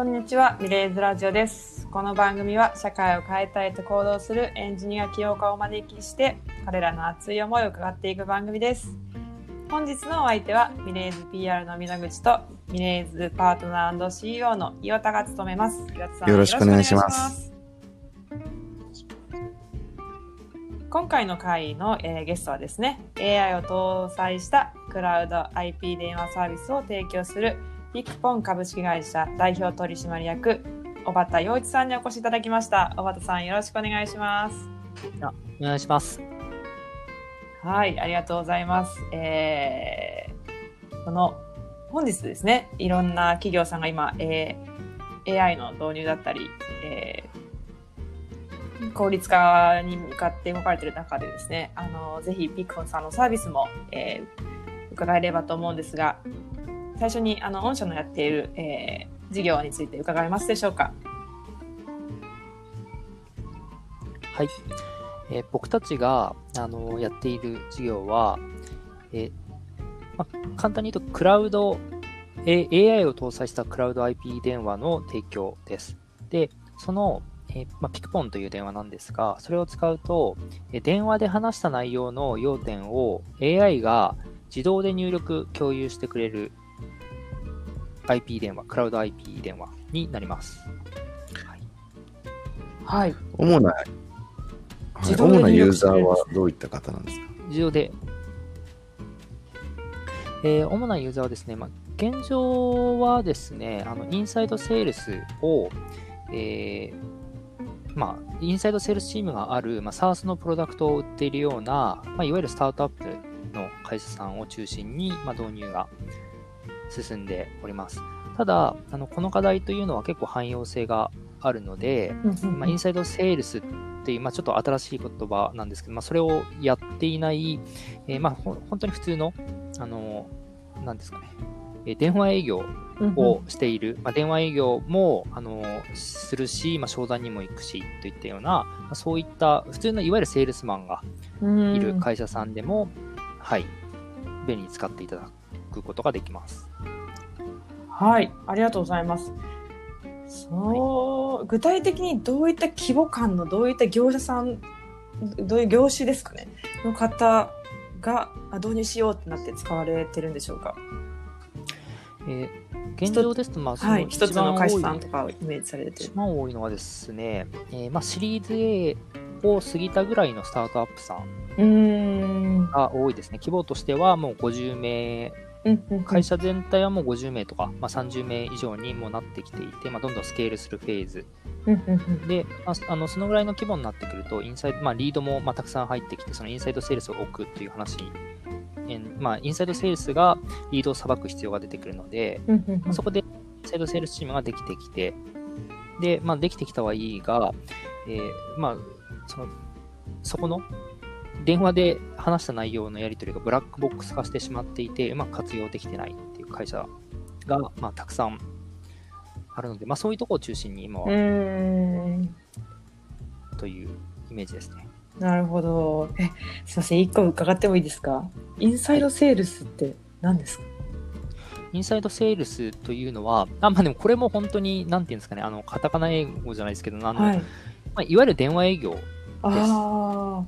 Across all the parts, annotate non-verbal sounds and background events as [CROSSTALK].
こんにちは、ミレーズラジオです。この番組は社会を変えたいと行動するエンジニア起業家をお招きして、彼らの熱い思いを伺っていく番組です。本日のお相手は、ミレーズ PR の皆口と、ミレーズパートナー &CEO の岩田が務めます。岩田さんよろしくお願いしますよろしくお願いします。今回の回の、えーゲストはですね、AI を搭載したクラウド IP 電話サービスを提供するピクポン株式会社代表取締役小畑洋一さんにお越しいただきました。小畑さんよろしくお願いします。お願いします。はい、ありがとうございます。えーこの本日ですね、いろんな企業さんが今、えー AI の導入だったり、えー効率化に向かって動かれている中でですね、あのぜひピクフォンさんのサービスも、えー伺えればと思うんですが、最初にあの御社のやっている、えー事業について伺えますでしょうか？はい。えー僕たちが、あのやっている事業は、えーま、簡単に言うと、クラウド、えー AI を搭載したクラウド IP 電話の提供です。で、その、えーま、ピクポンという電話なんですが、それを使うと、えー電話で話した内容の要点を AI が自動で入力、共有してくれる IP 電話、クラウド IP 電話になります。はいはい。主な、はい自動で主なユーザーはどういった方なんですか？自動で。えー主なユーザーはですね、まあ、現状はですね、あのインサイドセールスを、えーまあ、インサイドセールスチームがある、まあ、SaaS のプロダクトを売っているような、まあ、いわゆるスタートアップの会社さんを中心に、まあ、導入が進んでおります。ただ、あのこの課題というのは結構汎用性があるので、まあ、インサイドセールスっていう、まあ、ちょっと新しい言葉なんですけど、まあ、それをやっていない、えーまあ、本当に普通の、あの、なんですかね、えー電話営業をしている、まあ、電話営業も、あの、するし、まあ、商談にも行くし、といったような、まあ、そういった普通のいわゆるセールスマンがいる会社さんでも、はい、便利に使っていただくことができます。はい、ありがとうございます。そう、具体的にどういった規模感のどういった業者さん、どういう業種ですかね、の方があ導入しようってなって使われてるんでしょうか？えー現状ですと、まあ、そのはい、一つの会社さん一とかをイメージされて一る。番多いのはですね、えーまあ、シリーズ A を過ぎたぐらいのスタートアップさん。が多いですね。規模としてはもう50名、会社全体はもう50名とか、まあ、30名以上にもなってきていて、まあ、どんどんスケールするフェーズ。で、まあ、あのそのぐらいの規模になってくると、インサイド、まあ、リードもまあたくさん入ってきて、そのインサイドセールスを置くっていう話えーまあ、インサイドセールスがリードをさばく必要が出てくるので、まあそこでインサイドセールスチームができてきて、で、まあ、できてきたはいいが、えーまあ、その、そこの電話で話した内容のやり取りがブラックボックス化してしまっていて、うまく活用できてないっていう会社が、まあ、たくさんあるので、まあ、そういうところを中心に今うは。というイメージですね。なるほど。え、すいません、一個伺ってもいいですか？インサイドセールスって何ですか、インサイドセールスというのは、あまあ、でもこれも本当に、なんていうんですかね、あの、カタカナ英語じゃないですけど、なんではい。まあ、いわゆる電話営業、あ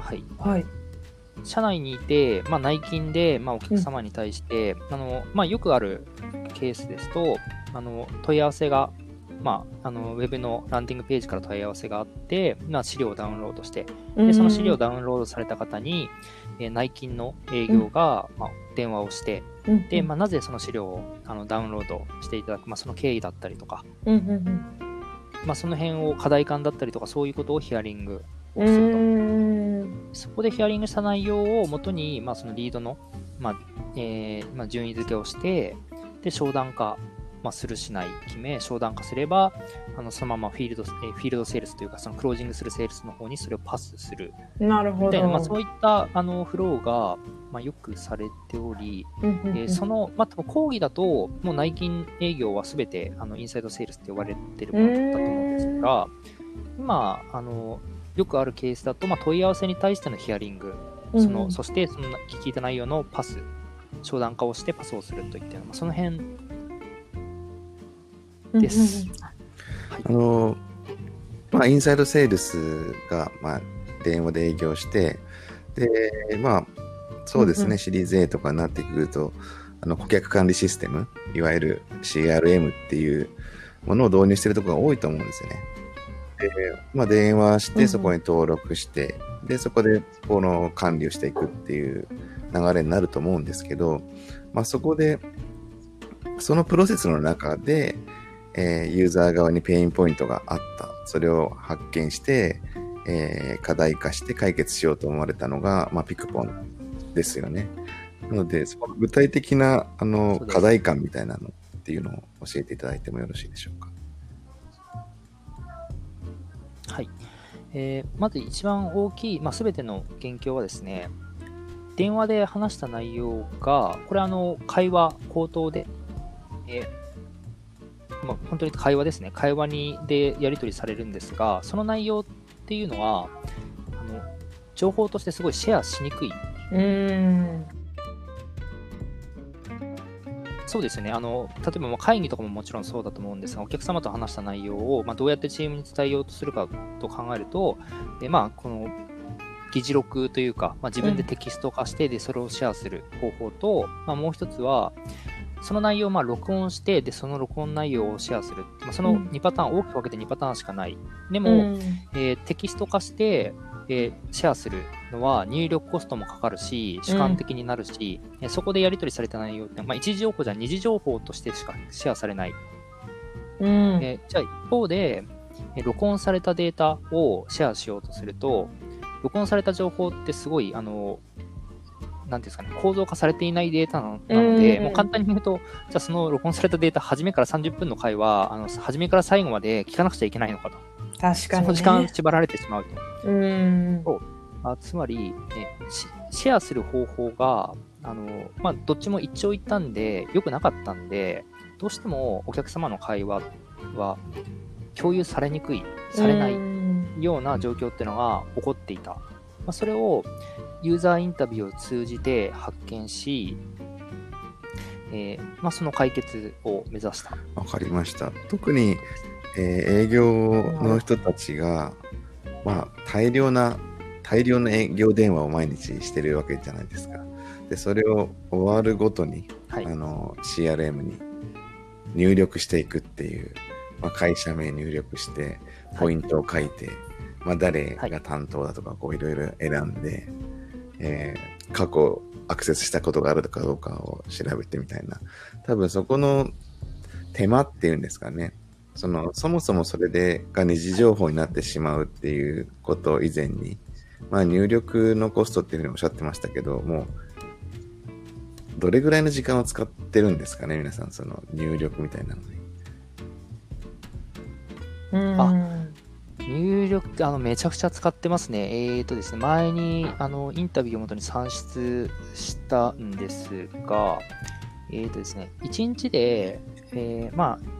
はい、あ、はい。社内にいて、まあ、内勤で、まあ、お客様に対して、あのまあ、よくあるケースですと、あの問い合わせが、まあ、あのウェブのランディングページから問い合わせがあって、まあ、資料をダウンロードして、でその資料をダウンロードされた方に、えー内勤の営業が、まあ、電話をして、うんで、まあ、なぜその資料をあのダウンロードしていただく、まあ、その経緯だったりとか、うんうんまあ、その辺を課題感だったりとか、そういうことをヒアリングうん。をすると。そこでヒアリングした内容をもとに、まあ、そのリードの、まあえーまあ、順位付けをして、で、商談化、まあ、するしない決め、商談化すれば、あのそのままフィールド、えーフィールドセールスというか、そのクロージングするセールスの方にそれをパスする。なるほで、ど。まあ、そういったあのフローが、まあ、よくされており、えーその、まあ、多分講義だと、もう内勤営業はすべてあのインサイドセールスって呼ばれてるものだったと思うんですが、今、あの、よくあるケースだと、まあ、問い合わせに対してのヒアリング、その、うんうんそしてその聞いた内容のパス、商談化をしてパスをするといったような、まあ、その辺です。あの、まあ、インサイドセールスが、まあ、電話で営業して、で、まあ、そうですね、うんうんシリーズ A とかになってくると、あの、顧客管理システム、いわゆる CRM っていうものを導入してるところが多いと思うんですよね。で、まあ、電話しうんうんて、そこに登録して、で、そこで、この管理をしていくっていう流れになると思うんですけど、まあ、そこで、そのプロセスの中で、えーユーザー側にペインポイントがあった。それを発見して、えー課題化して解決しようと思われたのが、まあ、ピクポンですよね。なので、その具体的なあの課題感みたいなのっていうのを教えていただいてもよろしいでしょうか？はい。えーまず一番大きい、まあ、全ての元凶はですね、電話で話した内容が、これあの、会話、口頭で、えーまあ、本当に会話ですね。会話にでやり取りされるんですが、その内容っていうのは、あの情報としてすごいシェアしにくい。そうですよね。あの、例えばまあ会議とかももちろんそうだと思うんですが、お客様と話した内容を、まあ、どうやってチームに伝えようとするかと考えると、でまあ、この議事録というか、まあ、自分でテキスト化して、で、それをシェアする方法と、まあ、もう一つは、その内容をまあ録音して、で、その録音内容をシェアする。まあ、そのうん2パターン、大きく分けて2パターンしかない。でも、うんえーテキスト化して、えーシェアするのは入力コストもかかるし、主観的になるし、えーそこでやり取りされた内容って、まあ、一時情報じゃ二次情報としてしかシェアされない。うん。えーじゃあ一方で、えー録音されたデータをシェアしようとすると、録音された情報ってすごい、あの、なんですかね、構造化されていないデータなので、うんもう簡単に言うと、じゃあその録音されたデータ、初めから30分の会話、あの初めから最後まで聞かなくちゃいけないのかと。確かに、ね。その時間縛られてしまうと。うん。あつまり、ね、シシェアする方法が、あのまあ、どっちも一長一短で良くなかったんで、どうしてもお客様の会話は共有されにくい、されないうんような状況っていうのが起こっていた。まあ、それをユーザーインタビューを通じて発見し、えーまあ、その解決を目指した。わかりました。特に、えー営業の人たちが、まあ、大量な、大量の営業電話を毎日してるわけじゃないですか。で、それを終わるごとに、はいあ。の、CRM に入力していくっていう、まあ、会社名入力して、ポイントを書いて、まあ、誰が担当だとか、こういろいろ選んで、えー過去アクセスしたことがあるかどうかを調べてみたいな。多分そこの手間っていうんですかね。その、そもそもそれでが二次情報になってしまうっていうこと以前に、まあ入力のコストっていうふうにおっしゃってましたけど、もう、どれぐらいの時間を使ってるんですかね、皆さん、その入力みたいなのに。うん。あ入力あのめちゃくちゃ使ってますね。えーとですね、前にあのインタビューをもとに算出したんですが、えーとですね、1日で、えーまあ、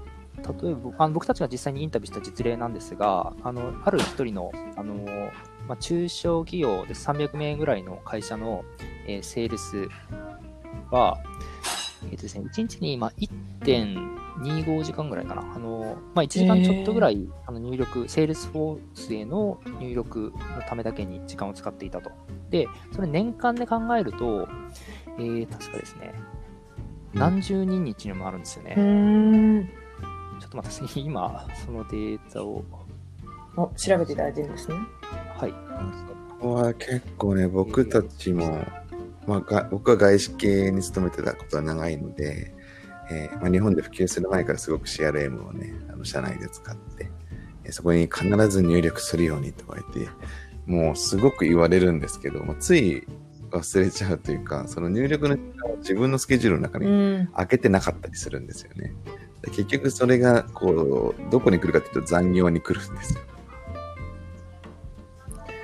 例えばあの僕たちが実際にインタビューした実例なんですが、あのある一人のあの、まあ、中小企業で300名ぐらいの会社の、えーセールスは、えーとですね、1日にまあ1.25時間ぐらいかな。あのまあ、1時間ちょっとぐらい、あの入力、セールスフォースへの入力のためだけに時間を使っていたと。で、それ年間で考えると、えー、確かですね、何十人日にもあるんですよね。うん。ちょっと待って。[LAUGHS] 今、そのデータを、お、調べていただいてるんですね。はい。ここは結構ね、僕たちも、まあ、が僕は外資系に勤めてたことは長いので、えーまあ、日本で普及する前からすごく CRM をね、あの社内で使って、えーそこに必ず入力するようにとか言って、もうすごく言われるんですけど、もうつい忘れちゃうというか、その入力の時間を自分のスケジュールの中にうん。開けてなかったりするんですよね。で結局それが、こう、どこに来るかというと残業に来るんですよ。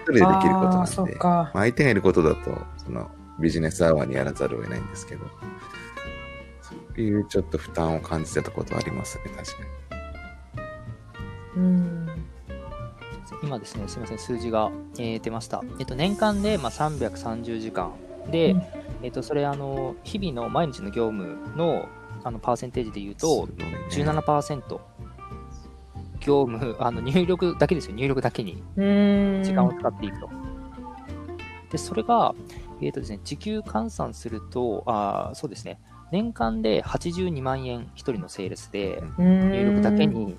一人でできることなんで。まあ相手がいることだと、そのビジネスアワーにやらざるを得ないんですけど、そういうちょっと負担を感じてたことはありますね、確かに。うん。今ですね、すみません、数字が、えー出ました。えっと、年間で、まあ、330時間。で、うんえっと、それ、あの、日々の毎日の業務の、あの、パーセンテージで言うと、すごいね17%。業務、あの入力だけですよ、入力だけにうん時間を使っていくと。で、それが、えっ、とですね、時給換算すると、あーそうですね、年間で82万円1人のセールスで、入入力だけに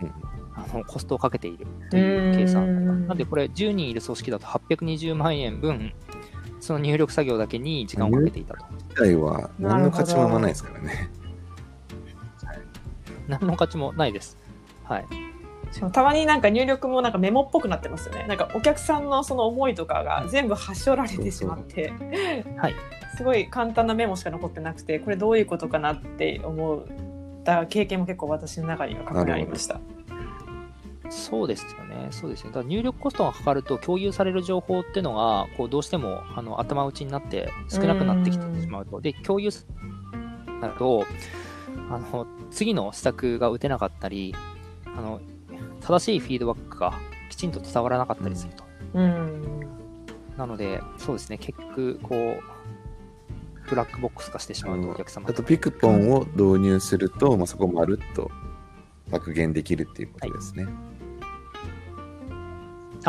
うんあのコストをかけているという計算になります。うんなので、これ、10人いる組織だと820万円分、その入力作業だけに時間をかけていたと。自体は何の価値も生まないですからね。[LAUGHS] 何の価値もないです。はい。しかもたまになんか入力もなんかメモっぽくなってますよね。なんかお客さんのその思いとかが全部はしょられてしまって、はい。すごい簡単なメモしか残ってなくて、これどういうことかなって思った経験も結構私の中には過去にありました。そうですよね。そうですね。だから入力コストがかかると共有される情報っていうのが、こうどうしてもあの頭打ちになって少なくなってきてしまうと。で、共有すなると、あの、次の施策が打てなかったり、あの、正しいフィードバックがきちんと伝わらなかったりすると。うん。なので、そうですね。結局、こう、ブラックボックス化してしまうとお客様あとピクポンを導入すると、まあ、そこまるっと削減できるっていうことですね。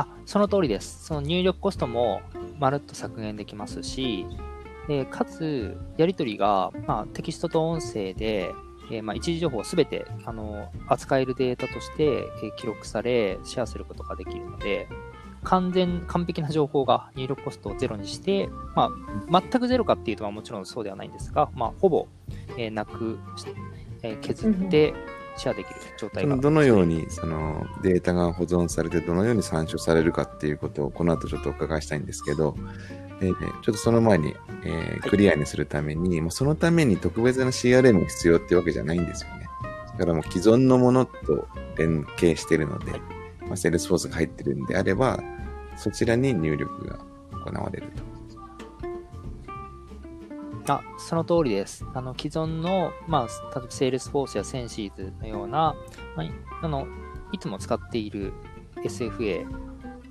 あ、その通りです。その入力コストもまるっと削減できますし、でかつ、やり取りが、まあ、テキストと音声で、えーまあ、一時情報をすべてあの扱えるデータとして、えー記録され、シェアすることができるので、完全、完璧な情報が入力コストをゼロにして、まあ、全くゼロかっていうとまあもちろんそうではないんですが、まあ、ほぼ、えーなく、えー削ってシェアできる状態が。そのどのようにそのデータが保存されて、どのように参照されるかっていうことを、この後ちょっとお伺いしたいんですけど、えーちょっとその前に、えーはいクリアにするために、もうそのために特別な CRM が必要ってわけじゃないんですよね。だからもう既存のものと連携してるので、はいまあ、セールスフォースが入ってるんであれば、そちらに入力が行われると。あ、その通りです。あの、既存の、まあ、例えば、セールスフォースや Senses のような、まあ、いあの、いつも使っている SFA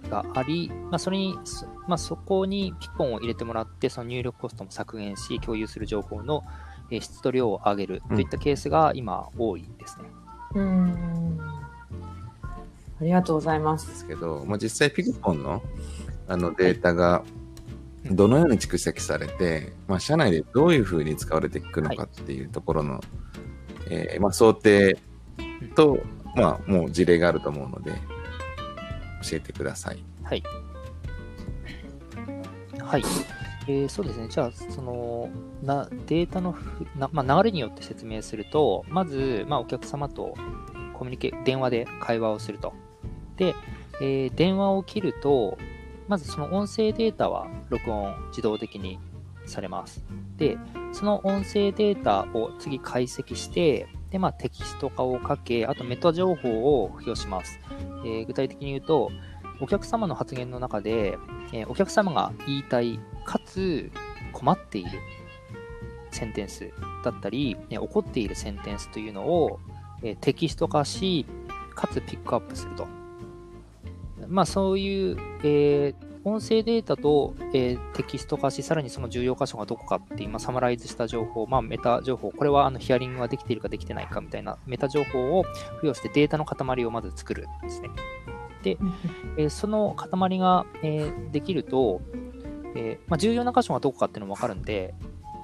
があり、まあ、それに、そまあ、そこにピクポンを入れてもらって、その入力コストも削減し、共有する情報のえー質と量を上げるといったケースが今多いですね。うん。ありがとうございま。ですすけど、まあ、実際ピクポンのあのデータがどのように蓄積されて、まあ、社内でどういうふうに使われていくのかっていうところの、えーまあ、想定と、まあ、もう事例があると思うので、教えてください。はい。はい。えーそうですね。じゃあ、その、な、データのふな、まあ、流れによって説明すると、まず、まあ、お客様とコミュニケ、電話で会話をすると。で、えー電話を切ると、まずその音声データは録音自動的にされます。で、その音声データを次解析して、で、まあ、テキスト化をかけ、あとメタ情報を付与します。えー具体的に言うと、お客様の発言の中で、えーお客様が言いたい、かつ困っているセンテンスだったり、えー怒っているセンテンスというのを、えテキスト化し、かつピックアップすると。まあそういう、えー音声データと、えーテキスト化し、さらにその重要箇所がどこかっていう、まあ、サマライズした情報、まあ、メタ情報、これはあのヒアリングができているかできてないかみたいなメタ情報を付与してデータの塊をまず作るんですね。でえーその塊が、えーできると、えまあ、重要な箇所がどこかっていうのも分かるんで、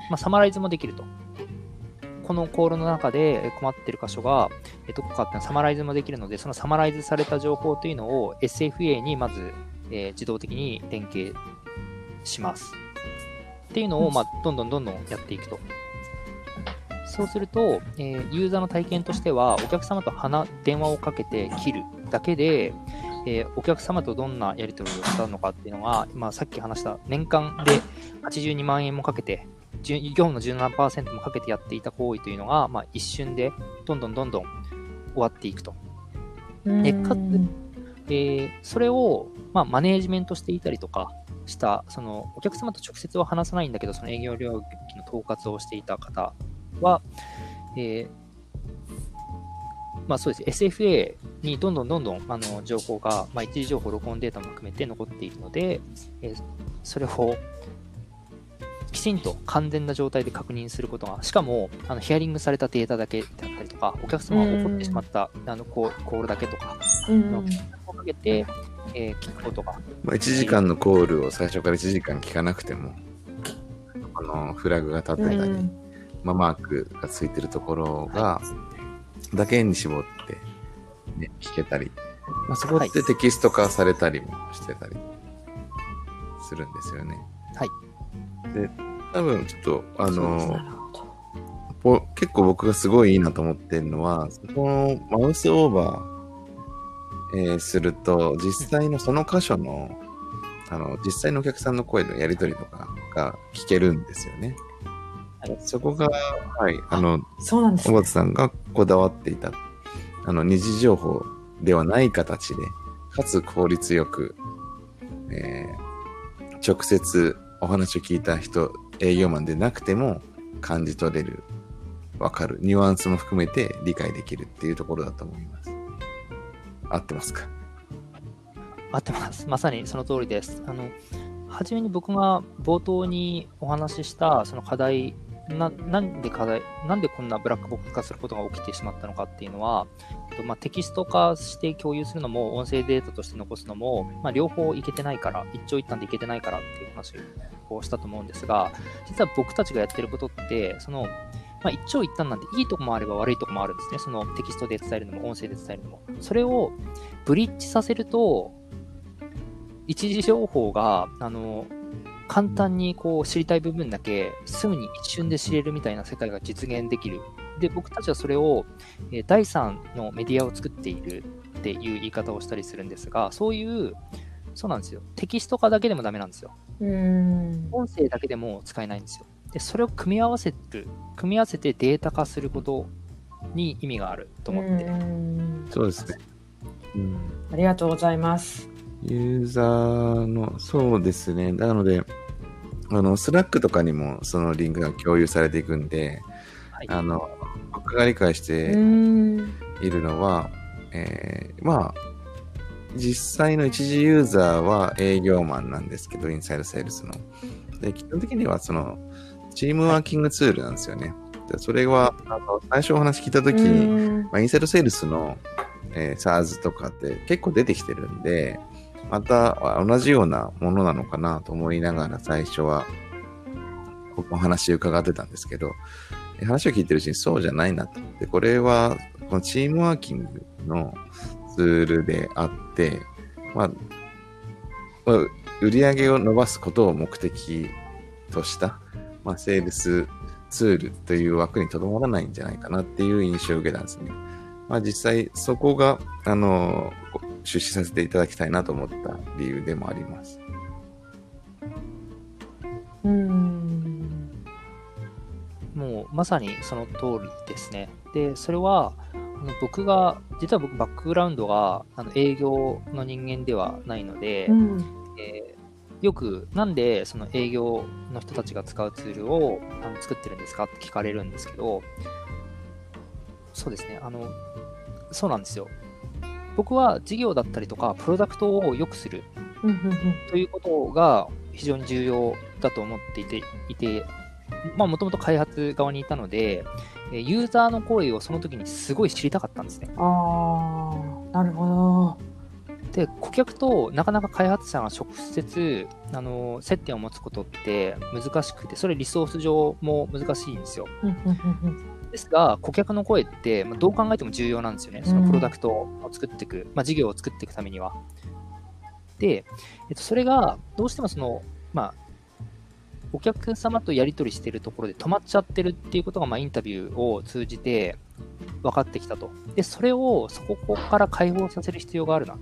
まあ、サマライズもできると。このコールの中でえー困っている箇所がえーどこかっていうのはサマライズもできるので、そのサマライズされた情報というのを SFA にまず、えー自動的に連携します。っていうのを、まあ、どんどんどんどんやっていくと。そうすると、えーユーザーの体験としては、お客様と話電話をかけて切るだけで、えーお客様とどんなやり取りをしたのかっていうのが、まあ、さっき話した年間で [LAUGHS] 82万円もかけて、業務の17%もかけてやっていた行為というのが、まあ、一瞬でどんどんどんどん終わっていくと。えかつえーそれを、まあ、マネージメントしていたりとかした、そのお客様と直接は話さないんだけど、その営業領域の統括をしていた方は、えーまあそうです。SFA にどんどんどんどんあの情報が、まあ、一時情報、録音データも含めて残っているので、えーそれをききちんと完全な状態で確認することが、しかもあのヒアリングされたデータだけだったりとか、お客様が怒ってしまったあのココールだけとか、うん。をかけて、えー聞くことが、まあ、1時間のコールを最初から1時間聞かなくても、このフラグが立ってたり、うん。まあ、マークがついてるところが、だけに絞って、ね、聞けたり、まあ、そこってテキスト化されたりもしてたりするんですよね。はい。で、多分ちょっと、あの結構僕がすごいいいなと思ってるのは、このマウスオーバー、えーすると、実際のその箇所の、あの、実際のお客さんの声のやり取りとかが聞けるんですよね。はい。そこが、はい、あの、そうなんですね。小松さんがこだわっていた、あの、二次情報ではない形で、かつ効率よく、えー直接お話を聞いた人、営業マンでなくても感じ取れる、わかる、ニュアンスも含めて理解できるっていうところだと思います。合ってますか？合ってます。まさにその通りです。あの、はじめに僕が冒頭にお話ししたその課題、ななんで課題、なんでこんなブラックボックス化することが起きてしまったのかっていうのは、えっとまあ、テキスト化して共有するのも、音声データとして残すのも、まあ、両方いけてないから、一長一短でいけてないからっていう話をしたと思うんですが、実は僕たちがやってることって、その、まあ、一長一短なんでいいとこもあれば悪いとこもあるんですね。そのテキストで伝えるのも、音声で伝えるのも。それをブリッジさせると、一時情報が、あの、簡単にこう知りたい部分だけすぐに一瞬で知れるみたいな世界が実現できる。で、僕たちはそれを、え第三のメディアを作っているっていう言い方をしたりするんですが、そういう、そうなんですよ。テキスト化だけでもダメなんですよ。うん音声だけでも使えないんですよ。で、それを組み合わせる、組み合わせてデータ化することに意味があると思って。うんそうですね。うんありがとうございます。ユーザーの、そうですね。なので、あの、スラックとかにもそのリンクが共有されていくんで、はいあの、僕が理解しうてんいるのは、えーまあ、実際の一次ユーザーは営業マンなんですけど、インサイドセールスの。で、基本的にはその、チームワーキングツールなんですよね。でそれは、あの最初お話聞いたときに、うんまあ、インサイドセールスの、えー SARS とかって結構出てきてるんで、またあ同じようなものなのかなと思いながら最初はお話伺ってたんですけど、えー話を聞いてるうちにそうじゃないなと。で、これはこのチームワーキングのツールであって、まあ、まあ売り上げを伸ばすことを目的とした、まあ、セールスツールという枠にとどまらないんじゃないかなっていう印象を受けたんですね。まあ実際そこが、あの、出資させていただきたいなと思った理由でもあります。うんもうまさにその通りですね。で、それは、僕が、実は僕バックグラウンドがあの営業の人間ではないので、うん。えーよくなんでその営業の人たちが使うツールをあの作ってるんですか？って聞かれるんですけど、そうですね、あの、そうなんですよ。僕は事業だったりとか、プロダクトを良くするということが非常に重要だと思っていて、いてまあ、もともと開発側にいたので、えーユーザーの声をその時にすごい知りたかったんですね。うんああなるほど。で、顧客となかなか開発者が直接、あの、接点を持つことって難しくて、それリソース上も難しいんですよ。ですが、顧客の声って、まあ、どう考えても重要なんですよね。そのプロダクトを作っていく、まあ、事業を作っていくためには。で、えっと、それが、どうしてもその、まあ、お客様とやり取りしてるところで止まっちゃってるっていうことが、まあ、インタビューを通じて分かってきたと。で、それをそこから解放させる必要があるなと。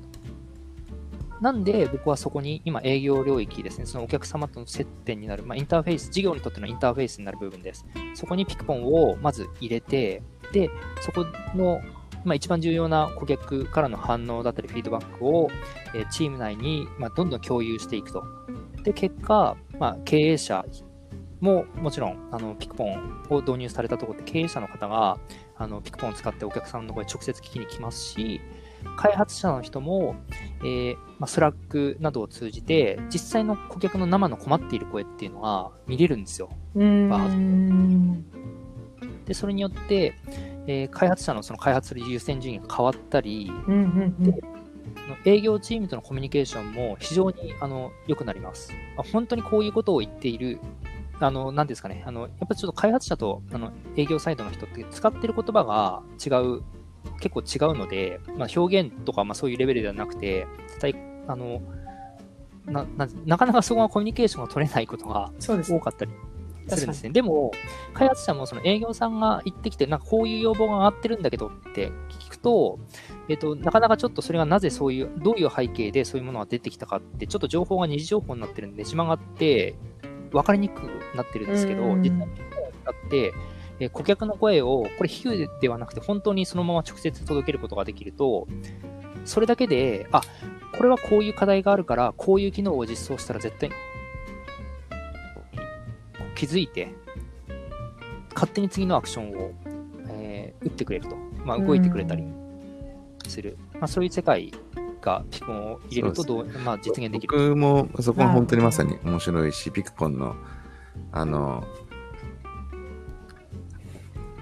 なんで僕はそこに今営業領域ですね、そのお客様との接点になる、まあ、インターフェース、事業にとってのインターフェースになる部分です。そこにピクポンをまず入れて、で、そこの、まあ、一番重要な顧客からの反応だったりフィードバックを、えチーム内に、まあ、どんどん共有していくと。で、結果、まあ、経営者ももちろんあのピクポンを導入されたところで経営者の方があのピクポンを使ってお客さんの声直接聞きに来ますし、開発者の人も、えー、まあ、スラックなどを通じて、実際の顧客の生の困っている声っていうのが見れるんですよ。で、それによって、えー、開発者のその開発する優先順位が変わったり、うんうんうん、営業チームとのコミュニケーションも非常にあの良くなります。本当にこういうことを言っている、あの、なんですかね、あの、やっぱりちょっと開発者とあの営業サイドの人って使ってる言葉が違う、結構違うので、まあ、表現とかまあそういうレベルではなくて、絶対、あの、なななかなかそこがコミュニケーションが取れないことが多かったりするんですね。でも、開発者もその営業さんが行ってきて、なんかこういう要望が上がってるんだけどって聞くと、えっ、と、なかなかちょっとそれがなぜそういう、どういう背景でそういうものが出てきたかって、ちょっと情報が二次情報になってるんで、ねじ曲がって、分かりにくくなってるんですけど、実際に使って、え顧客の声を、これ比喩ではなくて、本当にそのまま直接届けることができると、それだけで、あ、これはこういう課題があるから、こういう機能を実装したら絶対気づいて、勝手に次のアクションを、えー、打ってくれると。まあ、動いてくれたりする。まあ、そういう世界がピクコンを入れるとどう、まあ、実現できる。僕もそこは本当にまさに面白いし、ピクコンの、あの、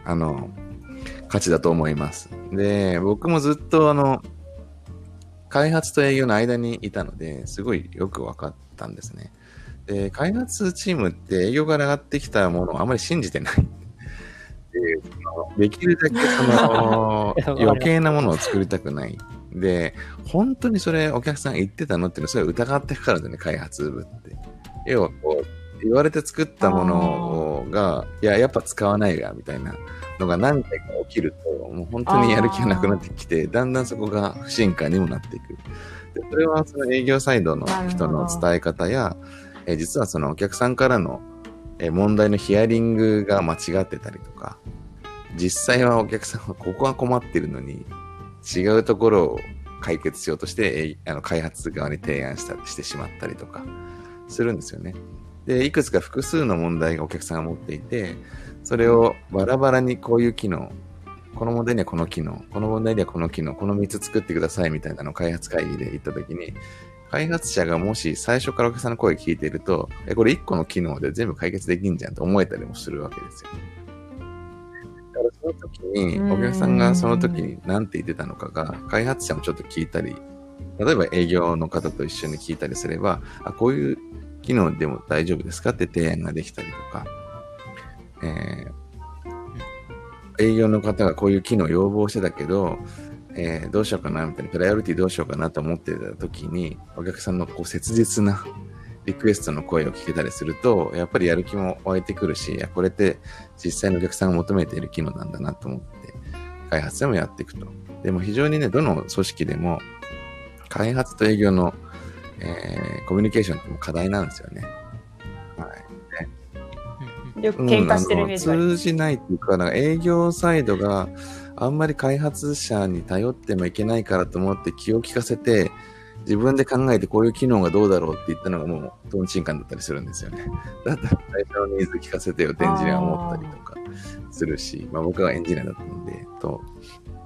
あの、価値だと思います。で、僕もずっとあの、開発と営業の間にいたので、すごいよく分かったんですね。で、開発チームって営業から上がってきたものをあまり信じてない。でできるだけその [LAUGHS] [LAUGHS] 余計なものを作りたくない。で、本当にそれお客さん言ってたのっていうのはそれ疑ってくからだね、開発部って。要はこう、言われて作ったものが、いや、やっぱ使わないわ、みたいなのが何回か起きると、もう本当にやる気がなくなってきて、だんだんそこが不信感にもなっていく。でそれはその営業サイドの人の伝え方や、え実はそのお客さんからのえ問題のヒアリングが間違ってたりとか、実際はお客さんはここは困ってるのに、違うところを解決しようとして、えあの開発側に提案したしてしまったりとかするんですよね。で、いくつか複数の問題がお客さんが持っていて、それをバラバラにこういう機能、この問題にはこの機能、この問題にはこの機能、この3つ作ってくださいみたいなのを開発会議で言ったときに、開発者がもし最初からお客さんの声聞いていると、え、これ1個の機能で全部解決できんじゃんと思えたりもするわけですよ。だからその時に、お客さんがその時に何て言ってたのかが、開発者もちょっと聞いたり、例えば営業の方と一緒に聞いたりすれば、あ、こういう機能でも大丈夫ですかって提案ができたりとか、えー、営業の方がこういう機能を要望してたけど、えー、どうしようかなみたいな、プライオリティどうしようかなと思ってた時に、お客さんのこう切実なリクエストの声を聞けたりすると、やっぱりやる気も湧いてくるし、これって実際のお客さんが求めている機能なんだなと思って、開発でもやっていくと。でも非常にね、どの組織でも、開発と営業の、えー、コミュニケーションっても課題なんですよね。はい。よく喧嘩してるイメージ、うん、通じないっていうか、営業サイドが、あんまり開発者に頼ってもいけないからと思って気を利かせて、自分で考えてこういう機能がどうだろうって言ったのがもう、トンチンカンだったりするんですよね。[LAUGHS] だったら最初のニーズ聞かせてよってエンジニア思ったりとかするし、まあ僕はエンジニアだったんで、と、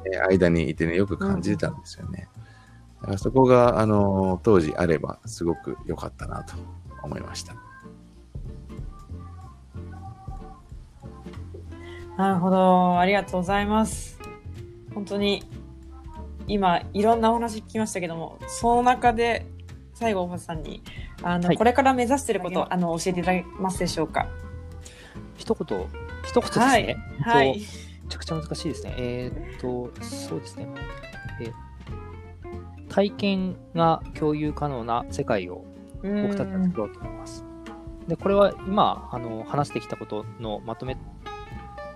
えー、間にいてね、よく感じてたんですよね。だからそこが、あのー、当時あればすごく良かったなと思いました。なるほど。ありがとうございます。本当に今いろんなお話聞きましたけどもその中で最後大橋さんにあの、はい、これから目指していることあの教えていただけますでしょうか？一言一言ですね、はい、はい、めちゃくちゃ難しいですね。えー、っとそうですね、えー、体験が共有可能な世界を僕たちは作ろうと思います。でこれは今あの話してきたことのまとめ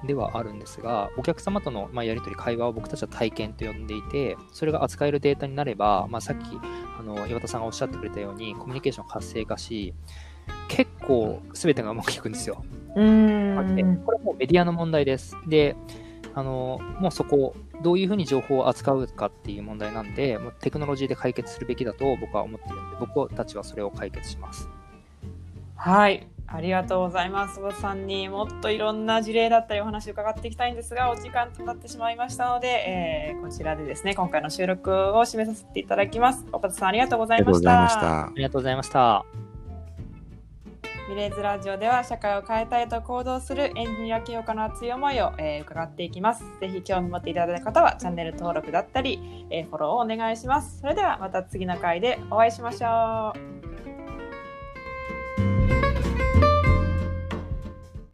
ではあるんですが、お客様との、まやり取り、会話を僕たちは体験と呼んでいて、それが扱えるデータになれば、まあ、さっきあの岩田さんがおっしゃってくれたように、コミュニケーション活性化し、結構全てがうまくいくんですよ。うんこれもメディアの問題です。で、あのもうそこ、どういうふうに情報を扱うかっていう問題なんで、もうテクノロジーで解決するべきだと僕は思っているので、僕たちはそれを解決します。はい。ありがとうございます。おさんにもっといろんな事例だったりお話を伺っていきたいんですが、お時間となってしまいましたので、えー、こちらでですね、今回の収録を締めさせていただきます。岡田さんありがとうございました。ありがとうございました。ミレーズラジオでは社会を変えたいと行動するエンジニア清香の熱い思いを、えー、伺っていきます。ぜひ興味持っていただいた方はチャンネル登録だったり、えー、フォローをお願いします。それではまた次の回でお会いしましょう。